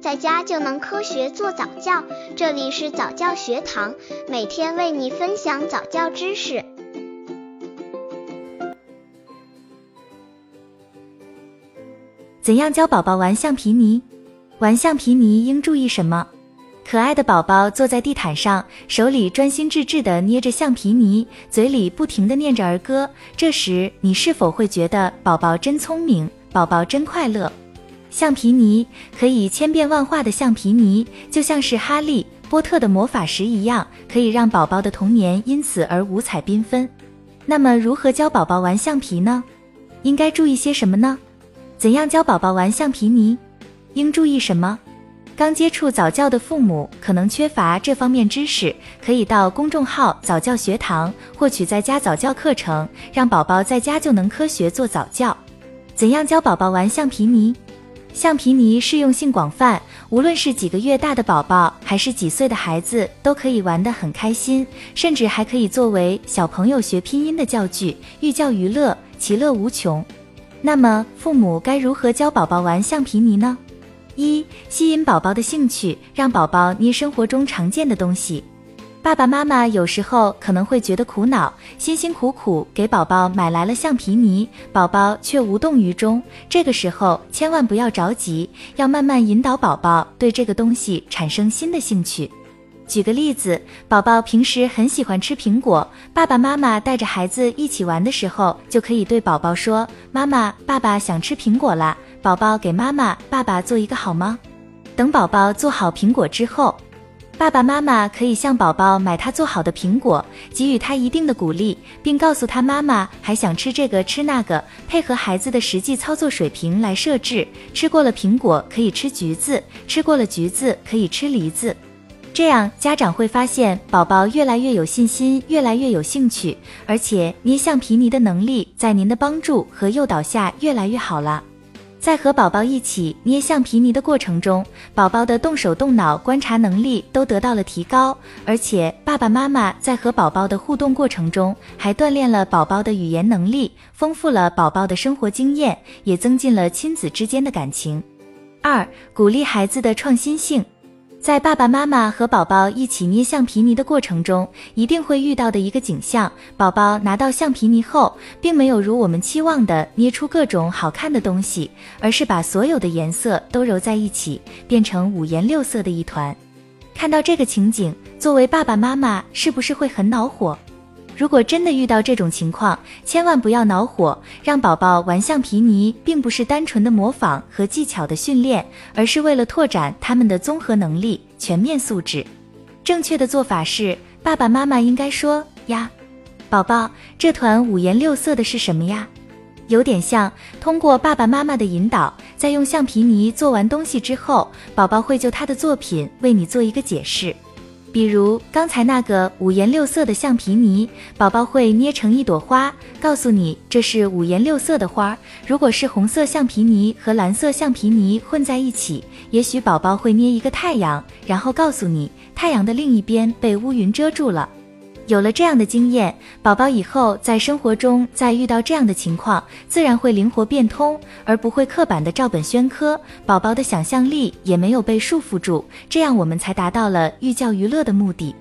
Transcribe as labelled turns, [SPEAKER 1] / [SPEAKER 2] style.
[SPEAKER 1] 在家就能科学做早教。这里是早教学堂，每天为你分享早教知识。
[SPEAKER 2] 怎样教宝宝玩橡皮泥？玩橡皮泥应注意什么？可爱的宝宝坐在地毯上，手里专心致志地捏着橡皮泥，嘴里不停地念着儿歌。这时，你是否会觉得宝宝真聪明，宝宝真快乐？橡皮泥可以千变万化的橡皮泥，就像是哈利波特的魔法石一样，可以让宝宝的童年因此而五彩缤纷。那么，如何教宝宝玩橡皮呢？应该注意些什么呢？怎样教宝宝玩橡皮泥？应注意什么？刚接触早教的父母可能缺乏这方面知识，可以到公众号早教学堂获取在家早教课程，让宝宝在家就能科学做早教。怎样教宝宝玩橡皮泥？橡皮泥适用性广泛，无论是几个月大的宝宝，还是几岁的孩子，都可以玩得很开心，甚至还可以作为小朋友学拼音的教具，寓教于乐，其乐无穷。那么，父母该如何教宝宝玩橡皮泥呢？一、吸引宝宝的兴趣，让宝宝捏生活中常见的东西。爸爸妈妈有时候可能会觉得苦恼，辛辛苦苦给宝宝买来了橡皮泥，宝宝却无动于衷。这个时候千万不要着急，要慢慢引导宝宝对这个东西产生新的兴趣。举个例子，宝宝平时很喜欢吃苹果，爸爸妈妈带着孩子一起玩的时候，就可以对宝宝说：“妈妈、爸爸想吃苹果啦。”宝宝给妈妈、爸爸做一个好吗？等宝宝做好苹果之后，爸爸妈妈可以向宝宝买他做好的苹果，给予他一定的鼓励，并告诉他妈妈还想吃这个吃那个，配合孩子的实际操作水平来设置。吃过了苹果可以吃橘子，吃过了橘子可以吃梨子。这样家长会发现宝宝越来越有信心，越来越有兴趣，而且捏橡皮泥的能力在您的帮助和诱导下越来越好了。在和宝宝一起捏橡皮泥的过程中，宝宝的动手动脑、观察能力都得到了提高，而且爸爸妈妈在和宝宝的互动过程中，还锻炼了宝宝的语言能力，丰富了宝宝的生活经验，也增进了亲子之间的感情。二、鼓励孩子的创新性。在爸爸妈妈和宝宝一起捏橡皮泥的过程中，一定会遇到的一个景象：宝宝拿到橡皮泥后，并没有如我们期望的捏出各种好看的东西，而是把所有的颜色都揉在一起，变成五颜六色的一团。看到这个情景，作为爸爸妈妈，是不是会很恼火？如果真的遇到这种情况，千万不要恼火。让宝宝玩橡皮泥，并不是单纯的模仿和技巧的训练，而是为了拓展他们的综合能力、全面素质。正确的做法是，爸爸妈妈应该说：“呀，宝宝，这团五颜六色的是什么呀？”有点像通过爸爸妈妈的引导，在用橡皮泥做完东西之后，宝宝会就他的作品为你做一个解释。比如刚才那个五颜六色的橡皮泥，宝宝会捏成一朵花，告诉你这是五颜六色的花。如果是红色橡皮泥和蓝色橡皮泥混在一起，也许宝宝会捏一个太阳，然后告诉你太阳的另一边被乌云遮住了。有了这样的经验，宝宝以后在生活中再遇到这样的情况，自然会灵活变通，而不会刻板的照本宣科。宝宝的想象力也没有被束缚住，这样我们才达到了寓教于乐的目的。